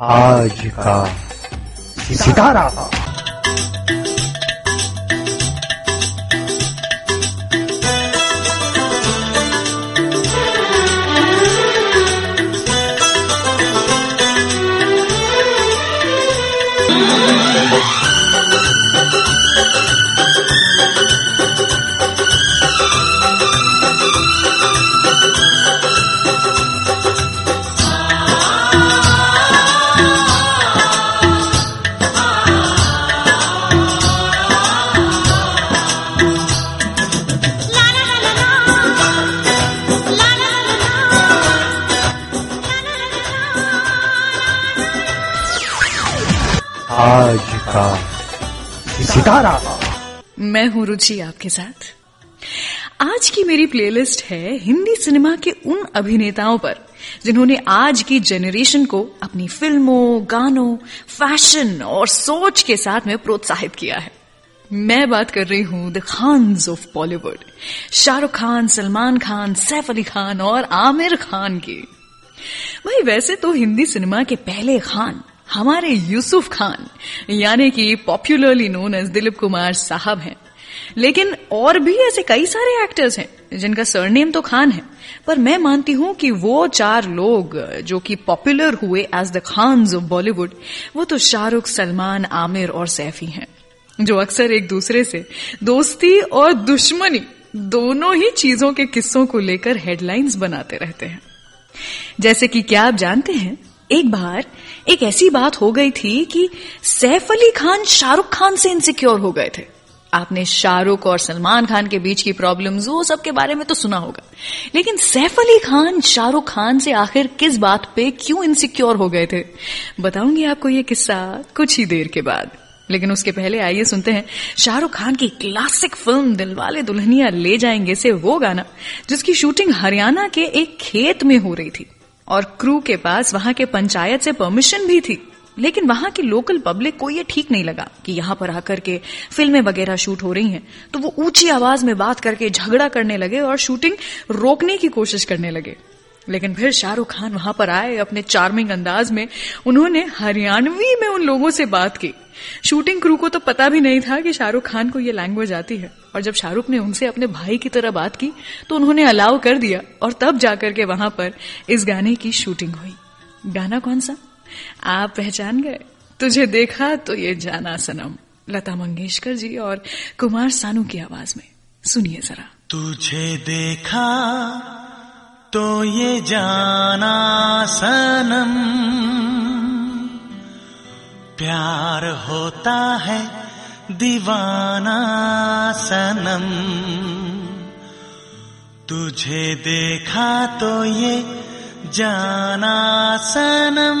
आज का सितारा आज का सितारा। मैं हूँ रुचि आपके साथ। आज की मेरी प्लेलिस्ट है हिंदी सिनेमा के उन अभिनेताओं पर, जिन्होंने आज की जनरेशन को अपनी फ़िल्मों, गानों फ़ैशन और सोच के साथ में प्रोत्साहित किया है। मैं बात कर रही हूँ द खान्स ऑफ़ बॉलीवुड शाहरुख खान, सलमान खान, सैफ अली खान और आमिर खान की। भाई, वैसे तो हिंदी सिनेमा के पहले खान हमारे यूसुफ खान, यानी कि popularly known as Dilip Kumar sahab हैं। लेकिन और भी ऐसे कई सारे एक्टर्स हैं, जिनका सरनेम तो खान है। पर मैं मानती हूँ कि वो चार लोग, जो कि पॉपुलर हुए as the Khans of Bollywood वो तो शाहरुख, सलमान, आमिर और सैफी हैं, जो अक्सर एक दूसरे से दोस्ती और दुश्मनी दोनों ही चीज़ों के किस्सों को लेकर हेडलाइंस बनाते रहते हैं। जैसे कि क्या आप जानते हैं, एक बार एक ऐसी बात हो गई थी कि सैफ अली खान शाहरुख खान से इनसिक्योर हो गए थे। आपने शाहरुख और सलमान खान के बीच की प्रॉब्लम्स वो सब के बारे में तो सुना होगा। लेकिन सैफ अली खान, शाहरुख खान से आखिर किस बात पे क्यों इनसिक्योर हो गए थे? बताऊँगी आपको ये किस्सा कुछ ही देर के बाद। लेकिन उसके पहले आइए सुनते हैं। शाहरुख खान की क्लासिक फ़िल्म दिलवाले दुल्हनिया ले जाएँगे से वो गाना, जिसकी शूटिंग हरियाणा के एक खेत में हो रही थी। और क्रू के पास वहाँ के पंचायत से परमिशन भी थी। लेकिन वहाँ की लोकल पब्लिक को ये ठीक नहीं लगा कि यहाँ पर आकर के फ़िल्में वगैरह शूट हो रही हैं। तो वो ऊँची आवाज़ में बात करके झगड़ा करने लगे और शूटिंग रोकने की कोशिश करने लगे। लेकिन फिर शाहरुख खान वहाँ पर आए, अपने चार्मिंग अंदाज में उन्होंने हरियाणवी में उन लोगों से बात की। शूटिंग क्रू को तो पता भी नहीं था कि शाहरुख खान को ये लैंग्वेज आती है। और जब शाहरुख ने उनसे अपने भाई की तरह बात की तो उन्होंने अलाउ कर दिया और तब जाकर के वहाँ पर इस गाने की शूटिंग हुई। गाना कौन सा? आप पहचान गए? तुझे देखा तो ये जाना सनम। लता मंगेशकर जी और कुमार सानू की आवाज़ में। सुनिए जरा। तुझे देखा तो ये जाना सनम। प्यार होता है दीवाना सनम। तुझे देखा तो ये जाना सनम।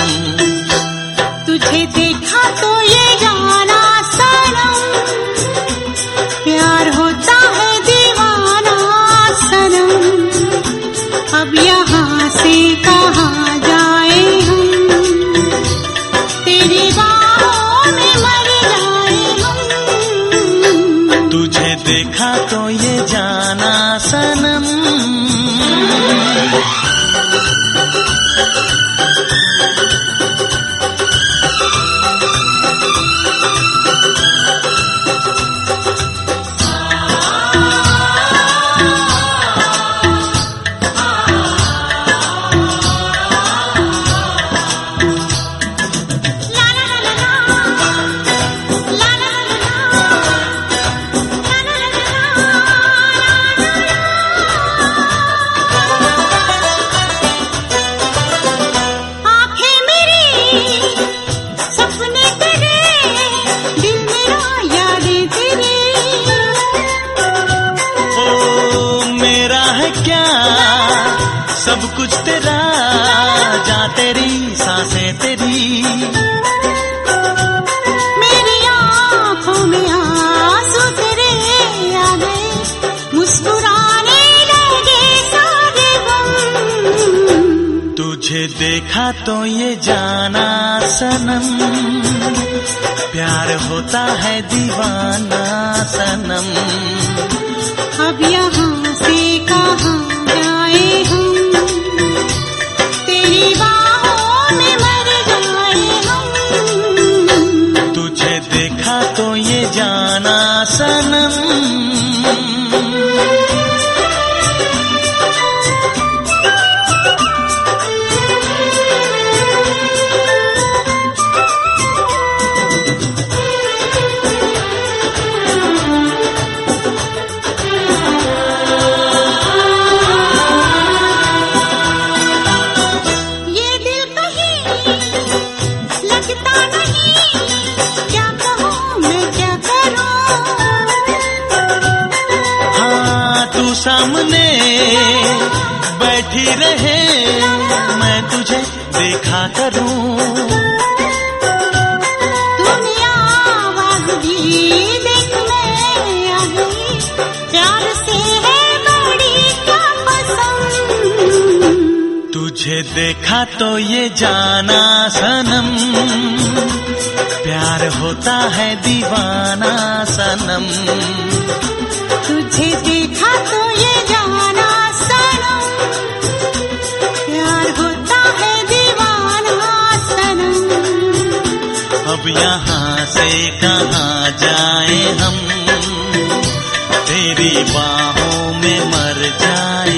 जिवानासनम्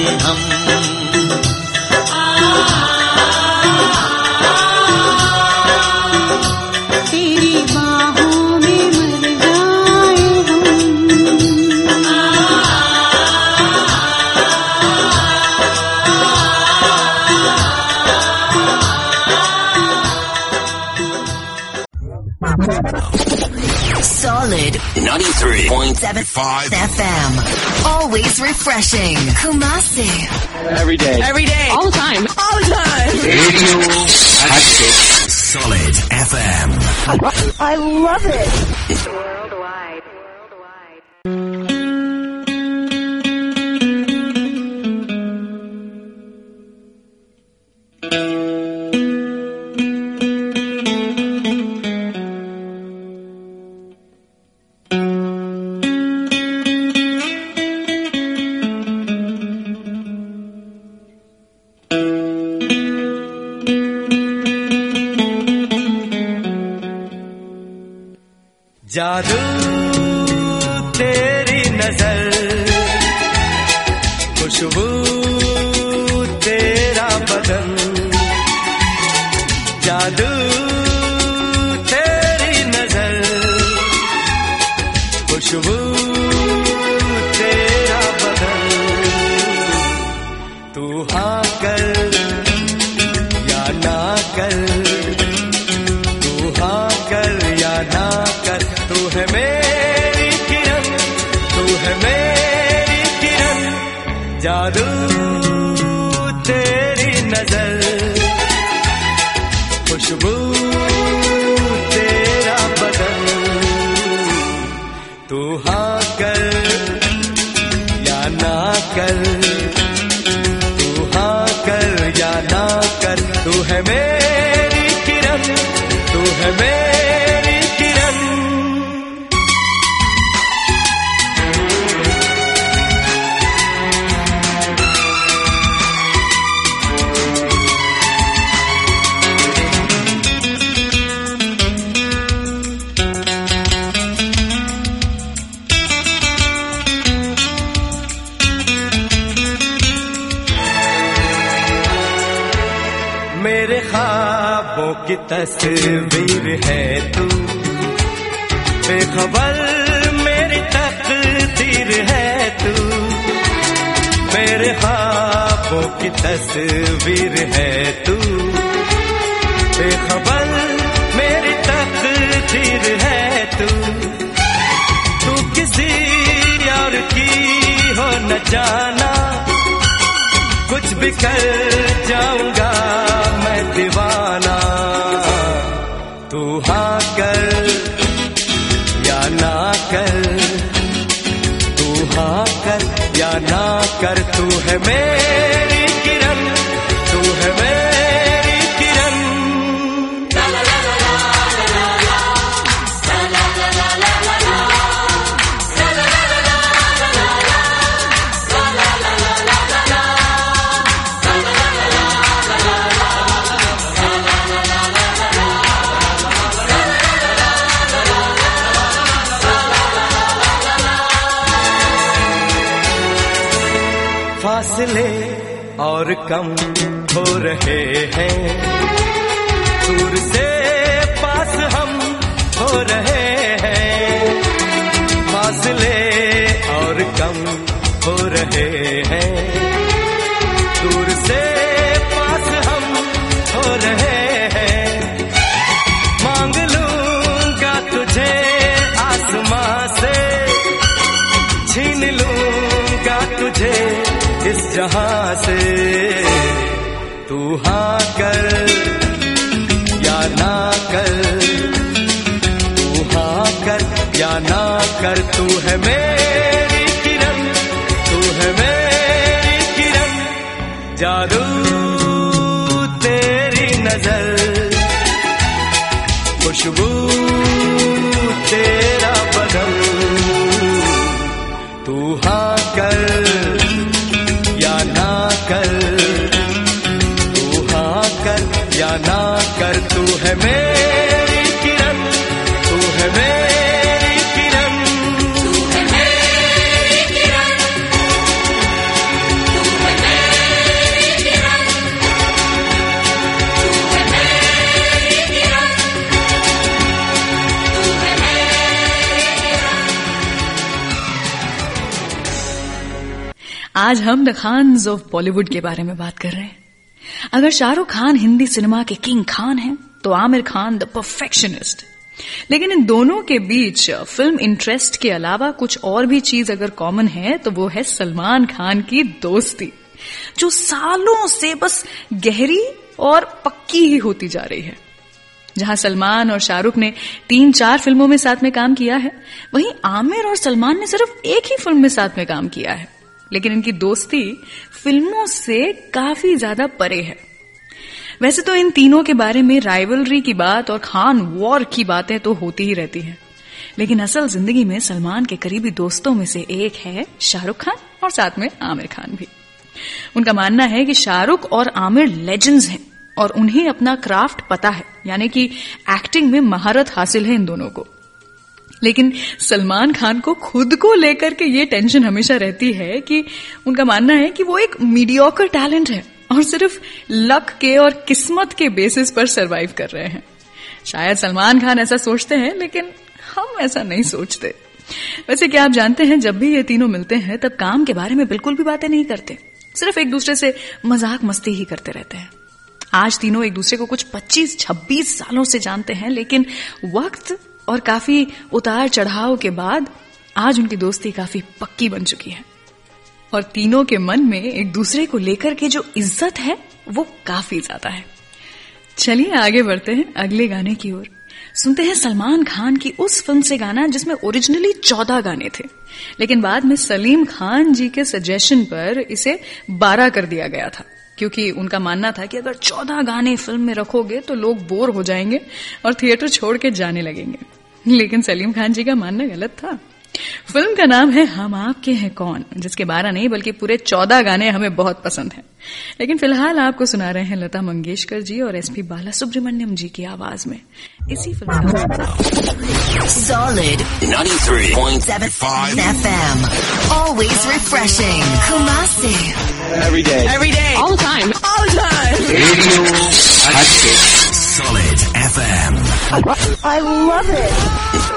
हम 107.5 FM. Always refreshing. Kumasi. Every day. Every day. All the time. All the time. Radio Solid FM. I love it. की तस्वीर है तू। बेखबर मेरी तकदीर है तू। मेरे ख्वाबों की तस्वीर है तू। बेखबर मेरी तकदीर है तू। तू किसी और की हो न जाना। कुछ भी कर जाऊँगा मैं दीवाना। तू हाँ कर या ना कर। तू हाँ कर या ना कर, तू है मेरी फासले और कम हो रहे हैं। दूर से पास हम हो रहे हैं। फासले और कम हो रहे हैं। दूर से पास हम हो रहे हैं। मांग लूँगा तुझे आसमां से, छीन लूँगा तुझे इस जहाँ से तू हाँ कर या ना कर, तू हाँ कर या ना कर, तू है मेरी किरण, तू है मेरी किरण। जादू तेरी नज़र, खुशबू आज हम द खान्स ऑफ़ बॉलीवुड के बारे में बात कर रहे हैं। अगर शाहरुख खान हिंदी सिनेमा के किंग खान हैं तो आमिर खान द परफेक्शनिस्ट लेकिन इन दोनों के बीच फ़िल्म इंटरेस्ट के अलावा कुछ और भी चीज़ अगर कॉमन है तो वो है सलमान खान की दोस्ती, जो सालों से बस गहरी और पक्की ही होती जा रही है। जहाँ सलमान और शाहरुख ने तीन चार फ़िल्मों में साथ में काम किया है, वहीं आमिर और सलमान ने सिर्फ़ एक ही फ़िल्म में साथ में काम किया है। लेकिन इनकी दोस्ती फ़िल्मों से काफ़ी ज़्यादा परे है। वैसे तो इन तीनों के बारे में राइवलरी की बात और खान वॉर की बातें तो होती ही रहती हैं। लेकिन असल ज़िंदगी में सलमान के करीबी दोस्तों में से एक है शाहरुख खान और साथ में आमिर खान भी। उनका मानना है कि शाहरुख और आमिर लेजेंड्स हैं और उन्हें अपना क्राफ्ट पता है, यानी कि एक्टिंग में महारत हासिल है इन दोनों को। लेकिन सलमान खान को खुद को लेकर के ये टेंशन हमेशा रहती है कि उनका मानना है कि वो एक मीडियोकर टैलेंट है और सिर्फ़ लक के और किस्मत के बेसिस पर सरवाइव कर रहे हैं। शायद सलमान खान ऐसा सोचते हैं, लेकिन हम ऐसा नहीं सोचते। वैसे क्या आप जानते हैं, जब भी ये तीनों मिलते हैं, तब काम के बारे में बिल्कुल भी बातें नहीं करते। सिर्फ़ एक दूसरे से मज़ाक मस्ती ही करते रहते हैं। आज तीनों एक दूसरे को कुछ 25-26 सालों से जानते हैं, लेकिन वक्त और काफ़ी उतार चढ़ाव के बाद आज उनकी दोस्ती काफ़ी पक्की बन चुकी है। और तीनों के मन में एक दूसरे को लेकर के जो इज़्ज़त है, वो काफ़ी ज़्यादा है। चलिए आगे बढ़ते हैं अगले गाने की ओर। सुनते हैं सलमान खान की उस फ़िल्म से गाना जिसमें ओरिजिनली चौदह गाने थे। लेकिन बाद में सलीम खान जी के सजेशन पर इसे बारह कर दिया गया था। क्योंकि उनका मानना था कि अगर चौदह गाने फ़िल्म में रखोगे तो लोग बोर हो जाएँगे और थिएटर छोड़ के जाने लगेंगे। लेकिन सलीम खान जी का मानना गलत था फ़िल्म का नाम है हम आपके हैं कौन जिसके बारह नहीं बल्कि पूरे चौदह गाने हमें बहुत पसंद हैं लेकिन फ़िलहाल आपको सुना रहे हैं लता मंगेशकर जी और एसपी बाला सुब्रमण्यम जी की आवाज़ में इसी फ़िल्म का Solid 93.75 FM. Always refreshing. Kumasi. every day. Every day. All the time. All the time. Radio Solid FM. I love it.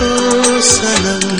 Sanam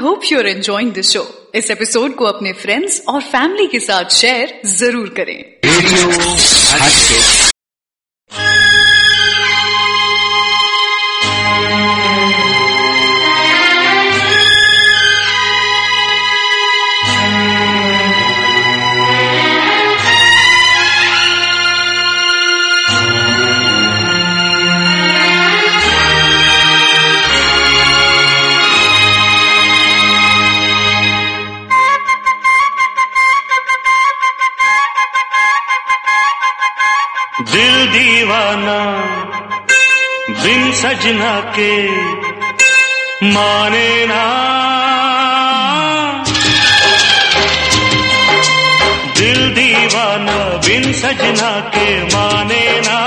hope you're enjoying this show इस एपिसोड को अपने फ्रेंड्स और family के साथ share ज़रूर करें। Radio के माने ना। दिल दीवाना बिन सजना के माने ना।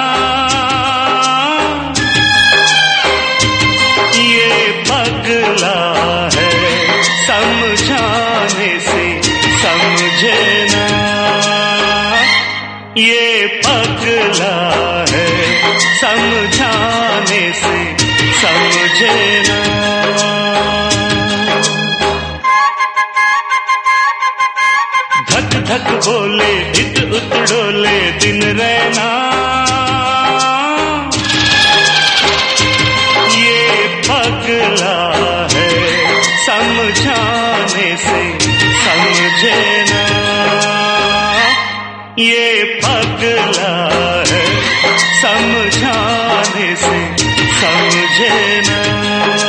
ये पगला है समझाने से समझे ना ये पगला है समझाने से समझे धक धक बोले इत उत डोले, दिन रहना। ये पगला है, समझाने से समझे ना। ये पगला है, समझाने से समझे ना।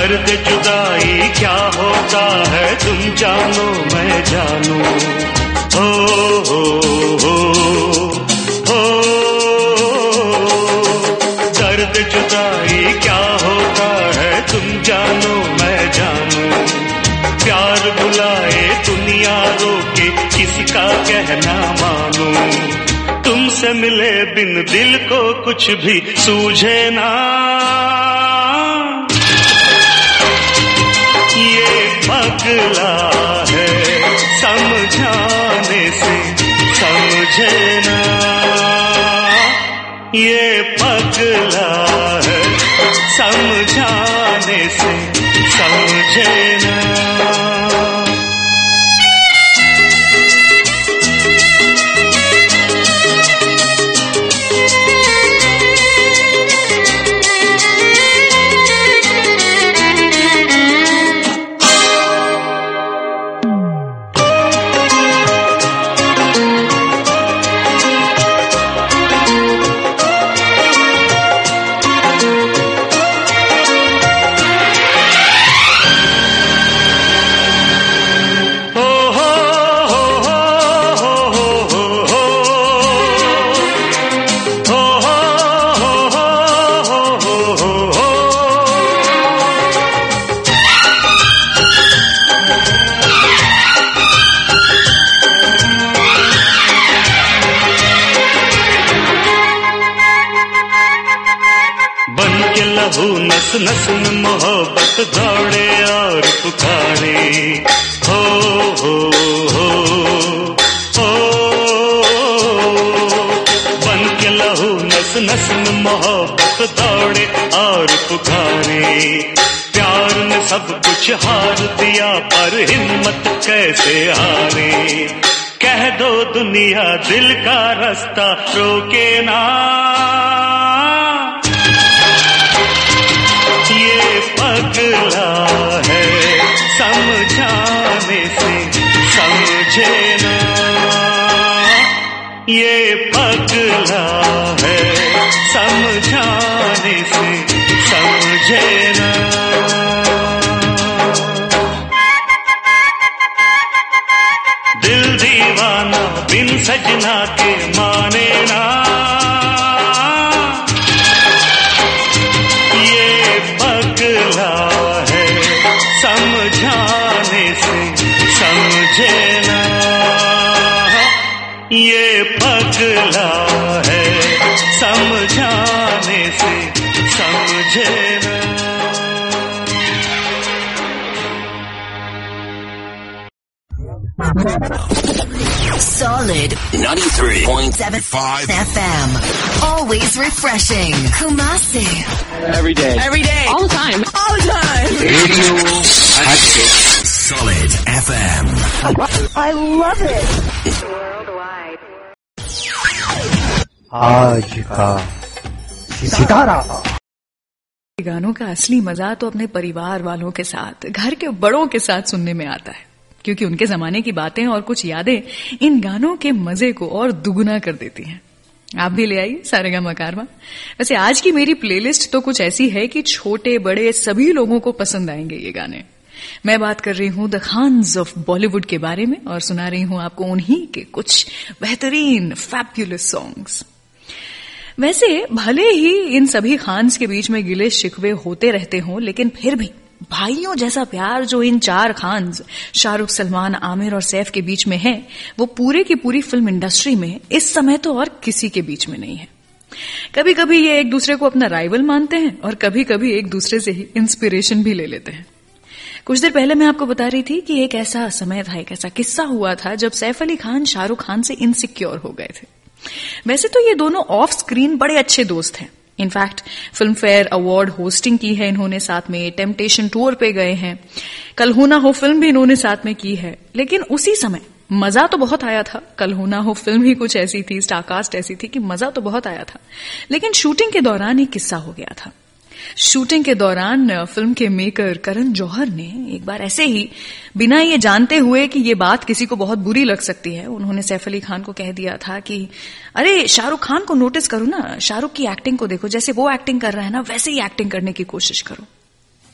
दर्द जुदाई क्या होता है? तुम जानो, मैं जानू। हो हो हो हो। दर्द जुदाई क्या होता है? तुम जानो, मैं जानू। प्यार बुलाए दुनिया रोके, किसी का कहना मानू। तुमसे मिले बिन दिल को कुछ भी सूझे ना। पगला है समझाने से समझे ना ये पगला है समझाने से समझे दिल का रास्ता रोके ना। ये पगला है समझाने से समझे ना। ये पगला है समझाने से समझे ना। सजना के माने ना। ये पगला है, समझाने से समझे ना। ये पगला है, समझाने से समझे ना। Solid 93.5 FM. Always refreshing. Kumasi. every day. Every day. All the time. All the time. Radio. Solid FM. I love it. आज का सितारा गानों का असली मज़ा तो अपने परिवार वालों के साथ घर के बड़ों के साथ सुनने में आता है क्योंकि उनके जमाने की बातें और कुछ यादें इन गानों के मज़े को और दुगुना कर देती हैं। आप भी ले आइए, सारेगा मकारवा। वैसे आज की मेरी प्लेलिस्ट तो कुछ ऐसी है कि छोटे, बड़े, सभी लोगों को पसंद आएँगे ये गाने। मैं बात कर रही हूँ द खान्स ऑफ़ बॉलीवुड के बारे में और सुना रही हूँ आपको उन्हीं के कुछ बेहतरीन फैब्युलस सॉन्ग्स वैसे भले ही इन सभी खान्स के बीच में गिले शिकवे होते रहते हों, लेकिन फिर भी भाइयों जैसा प्यार जो इन चार खान, शाहरुख, सलमान, आमिर और सैफ के बीच में है, वो पूरे की पूरी फ़िल्म इंडस्ट्री में इस समय तो और किसी के बीच में नहीं है। कभी कभी ये एक दूसरे को अपना राइवल मानते हैं और कभी कभी एक दूसरे से ही इंस्पिरेशन भी ले लेते हैं। कुछ देर पहले मैं आपको बता रही थी कि एक ऐसा समय था, एक ऐसा किस्सा हुआ था जब सैफ अली खान, शाहरुख खान से इनसिक्योर हो गए थे। वैसे तो ये दोनों ऑफ़ स्क्रीन बड़े अच्छे दोस्त हैं। In fact Filmfare award hosting की है, इन्होंने साथ में टेम्पटेशन टूर पे गए हैं। कल होना हो फ़िल्म भी इन्होंने साथ में की है। लेकिन उसी समय मज़ा तो बहुत आया था। कल होना हो फ़िल्म ही कुछ ऐसी थी, स्टारकास्ट ऐसी थी कि मज़ा तो बहुत आया था। लेकिन शूटिंग के दौरान एक किस्सा हो गया था। शूटिंग के दौरान फ़िल्म के मेकर करण जौहर ने एक बार ऐसे ही बिना ये जानते हुए कि ये बात किसी को बहुत बुरी लग सकती है, उन्होंने सैफ अली खान को कह दिया था कि, अरे, शाहरुख खान को नोटिस करो ना, शाहरुख की एक्टिंग को देखो, जैसे वो एक्टिंग कर रहा है ना, वैसे ही एक्टिंग करने की कोशिश करो।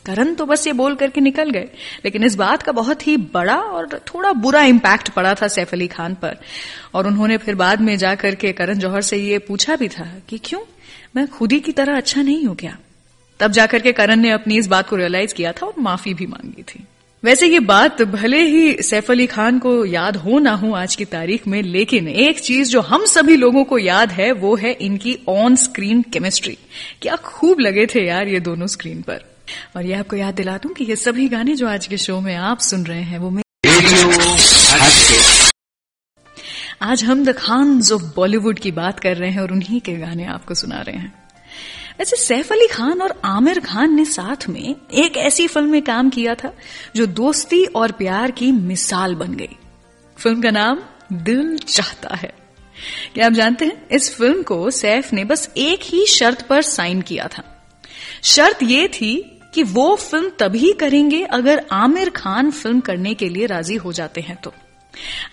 करण तो बस ये बोल करके निकल गए, लेकिन इस बात का बहुत ही बड़ा और थोड़ा बुरा इम्पैक्ट पड़ा था सैफ अली खान पर। और उन्होंने फिर बाद में जाकर के करण जौहर से ये पूछा भी था कि, क्यों? मैं खुद ही की तरह अच्छा नहीं हो गया तब जाकर के करण ने अपनी इस बात को रियलाइज़ किया था और माफ़ी भी मांगी थी। वैसे ये बात भले ही सैफ अली खान को याद हो ना हो आज की तारीख में, लेकिन एक चीज़ जो हम सभी लोगों को याद है, वो है इनकी ऑन स्क्रीन केमिस्ट्री क्या खूब लगे थे यार ये दोनों स्क्रीन पर। और ये आपको याद दिला दूँ कि ये सभी गाने जो आज के शो में आप सुन रहे हैं, वो आज हम द खान्स ऑफ़ बॉलीवुड की बात कर रहे हैं और उन्हीं के गाने आपको सुना रहे हैं। वैसे सैफ अली खान और आमिर खान ने साथ में एक ऐसी फ़िल्म में काम किया था, जो दोस्ती और प्यार की मिसाल बन गई। फ़िल्म का नाम दिल चाहता है। क्या आप जानते हैं, इस फ़िल्म को सैफ ने बस एक ही शर्त पर साइन किया था। शर्त यह थी कि वो फ़िल्म तभी करेंगे अगर आमिर खान फ़िल्म करने के लिए राज़ी हो जाते हैं तो।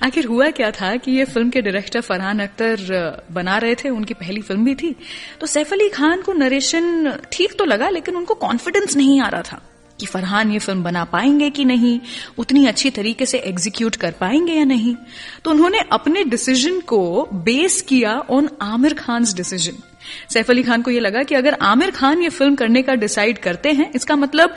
आखिर हुआ क्या था कि ये फ़िल्म के डायरेक्टर फरहान अख्तर बना रहे थे, उनकी पहली फ़िल्म भी थी। तो सैफ अली खान को नरेशन ठीक तो लगा, लेकिन उनको कॉन्फिडेंस नहीं आ रहा था कि फरहान ये फ़िल्म बना पाएँगे कि नहीं, उतनी अच्छी तरीके से एग्जीक्यूट कर पाएँगे या नहीं। तो उन्होंने अपने डिसीज़न को बेस किया ऑन आमिर खान डिसीज़न सैफ अली खान को यह लगा कि अगर आमिर खान ये फ़िल्म करने का डिसाइड करते हैं, इसका मतलब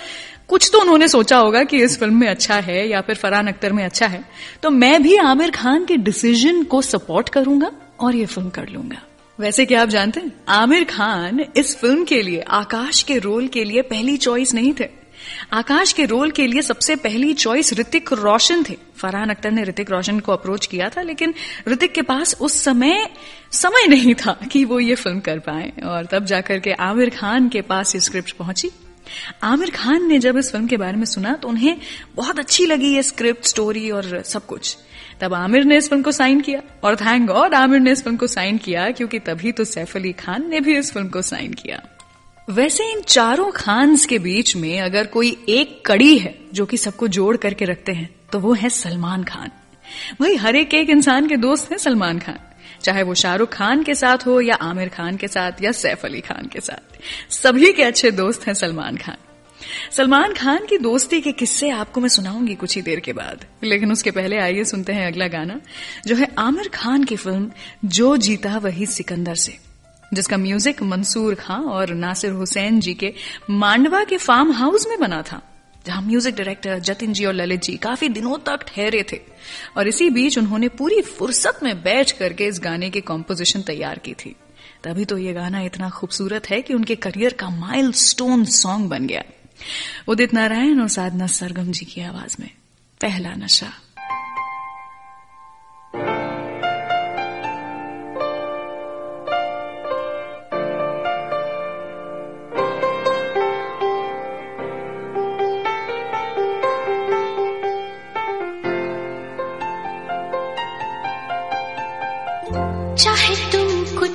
कुछ तो उन्होंने सोचा होगा कि इस फ़िल्म में अच्छा है या फिर फरहान अख्तर में अच्छा है। तो मैं भी आमिर खान के डिसीज़न को सपोर्ट करूँगा और ये फ़िल्म कर लूँगा। वैसे क्या आप जानते हैं, आमिर खान इस फ़िल्म के लिए, आकाश के रोल के लिए पहली चॉइस नहीं थे। आकाश के रोल के लिए सबसे पहली चॉइस ऋतिक रोशन थे। फरहान अख्तर ने ऋतिक रोशन को अप्रोच किया था, लेकिन ऋतिक के पास उस समय समय नहीं था कि वो ये फ़िल्म कर पाए। और तब जाकर के आमिर खान के पास ये स्क्रिप्ट पहुँची। आमिर खान ने जब इस फ़िल्म के बारे में सुना तो उन्हें बहुत अच्छी लगी ये स्क्रिप्ट स्टोरी और सब कुछ। तब आमिर ने इस फ़िल्म को साइन किया। और थैंक गॉड आमिर ने इस फ़िल्म को साइन किया, क्योंकि तभी तो सैफ अली खान ने भी इस फ़िल्म को साइन किया। वैसे इन चारों खान्स के बीच में अगर कोई एक कड़ी है, जो कि सबको जोड़ करके रखते हैं तो वो है सलमान खान। वही हर एक एक इंसान के दोस्त हैं सलमान खान। चाहे वो शाहरुख खान के साथ हो या आमिर खान के साथ या सैफ अली खान के साथ। सभी के अच्छे दोस्त हैं सलमान खान। सलमान खान की दोस्ती के किस्से आपको मैं सुनाऊँगी कुछ ही देर के बाद। लेकिन उसके पहले आइए सुनते हैं अगला गाना, जो है आमिर खान की फ़िल्म जो जीता वही सिकंदर से, जिसका म्यूज़िक मंसूर खां और नासिर हुसैन जी के मांडवा के फार्म हाउस में बना था। जहाँ म्यूज़िक डायरेक्टर जतिन जी और ललित जी काफ़ी दिनों तक ठहरे थे। और इसी बीच उन्होंने पूरी फुर्सत में बैठ करके इस गाने की कॉम्पोजिशन तैयार की थी। तभी तो ये गाना इतना खूबसूरत है कि उनके करियर का माइल स्टोन सॉन्ग बन गया। उदित नारायण और साधना सरगम जी की आवाज़ में, पहला नशा।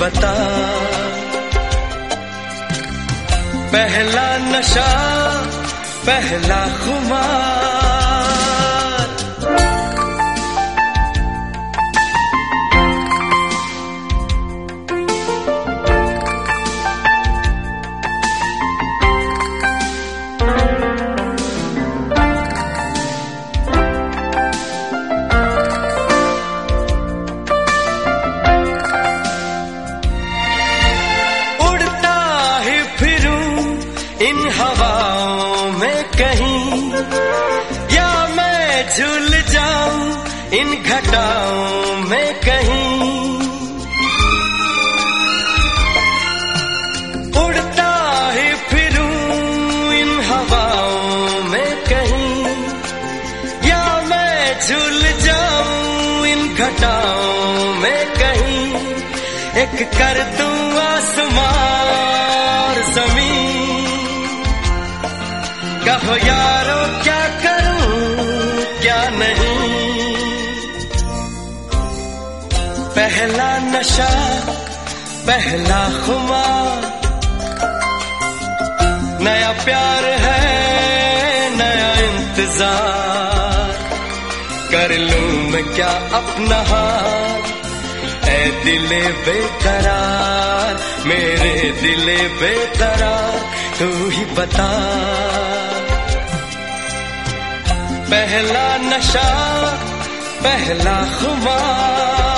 बता। पहला नशा पहला खुमार। हवाओं में कहीं, या मैं झूल जाऊँ इन घटाओं में कहीं। उड़ता ही फिरूं इन हवाओं में कहीं, या मैं झूल जाऊँ इन घटाओं में कहीं। एक कर दूँ कहो यारो, क्या करूँ, क्या नहीं? पहला नशा, पहला खुमार नया प्यार है, नया इंतज़ार। कर लूँ मैं क्या अपना हाल ऐ दिले बेकरार, मेरे दिले बेकरार, तू ही बता। पहला नशा पहला खुमार।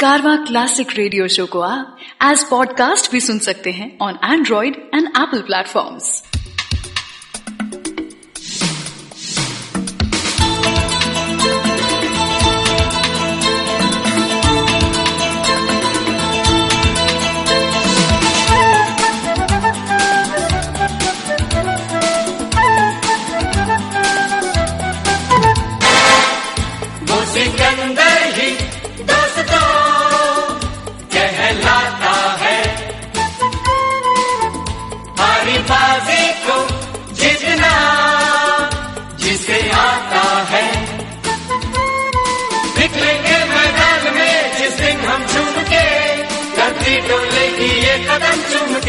कारवा क्लासिक रेडियो शो को आप एज पॉडकास्ट भी सुन सकते हैं on Android and Apple platforms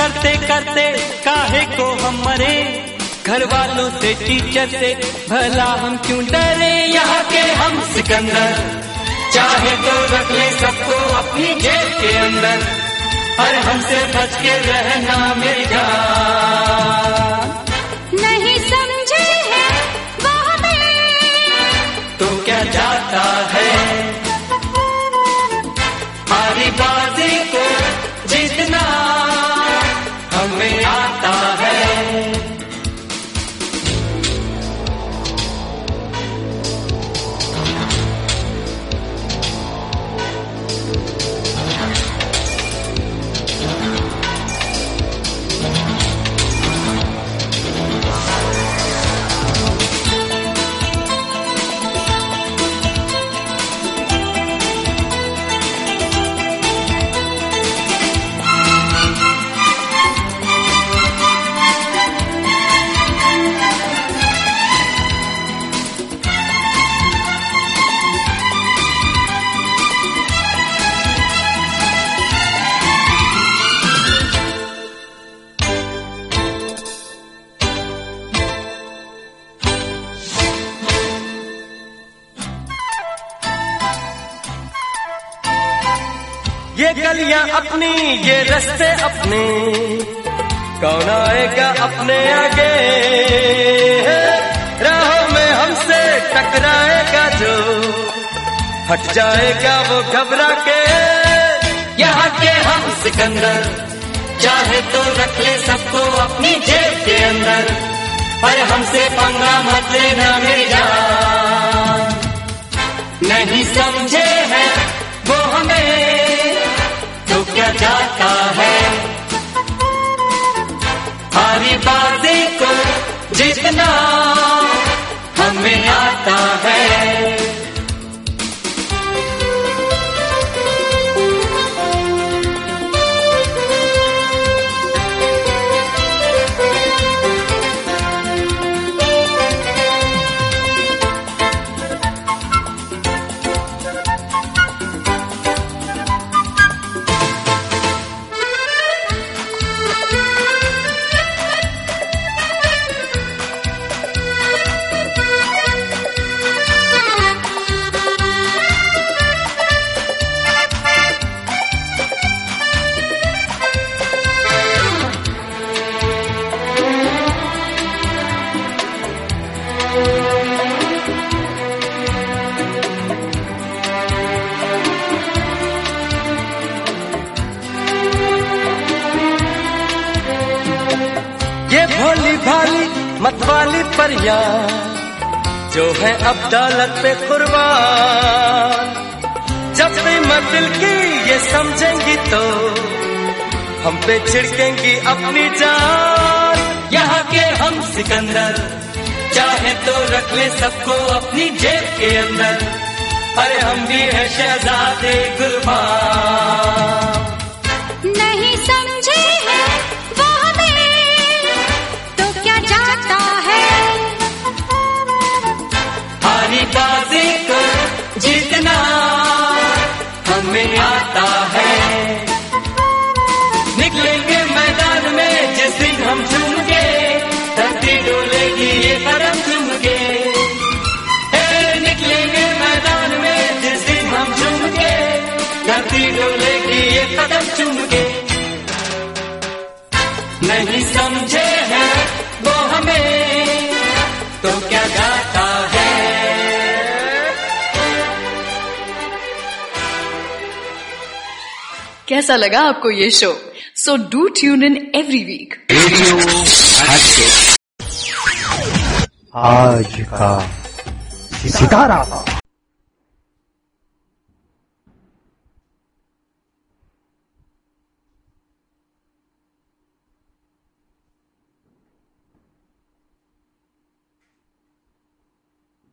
करते करते काहे को हम मरे? घर वालों से टीचर से, भला हम क्यों डरे? यहाँ के हम सिकंदर। चाहे तो रख ले सबको अपनी जेब के अंदर और हमसे बच के रहना मेरी रास्ते अपने। कौन आएगा अपने आगे? राहों में हमसे टकराएगा जो। हट जाएगा वो घबरा के। यहाँ के हम सिकंदर, चाहे तो रख ले सबको अपनी जेब के अंदर, पर हमसे पंगा मत लेना मेरी। नहीं समझे है वो हमें। क्या जाता है। हरी बातें को जितना हमें आता है। पे छिड़केंगी अपनी जान। यहाँ के हम सिकंदर चाहे तो रख ले सबको अपनी जेब के अंदर। अरे हम भी है शहजादे कुर्बान नहीं समझे है वो हमें तो क्या जाता है? हारी बाजी को जीतना कैसा लगा आपको ये show so do tune in every week radio आज का सितारा।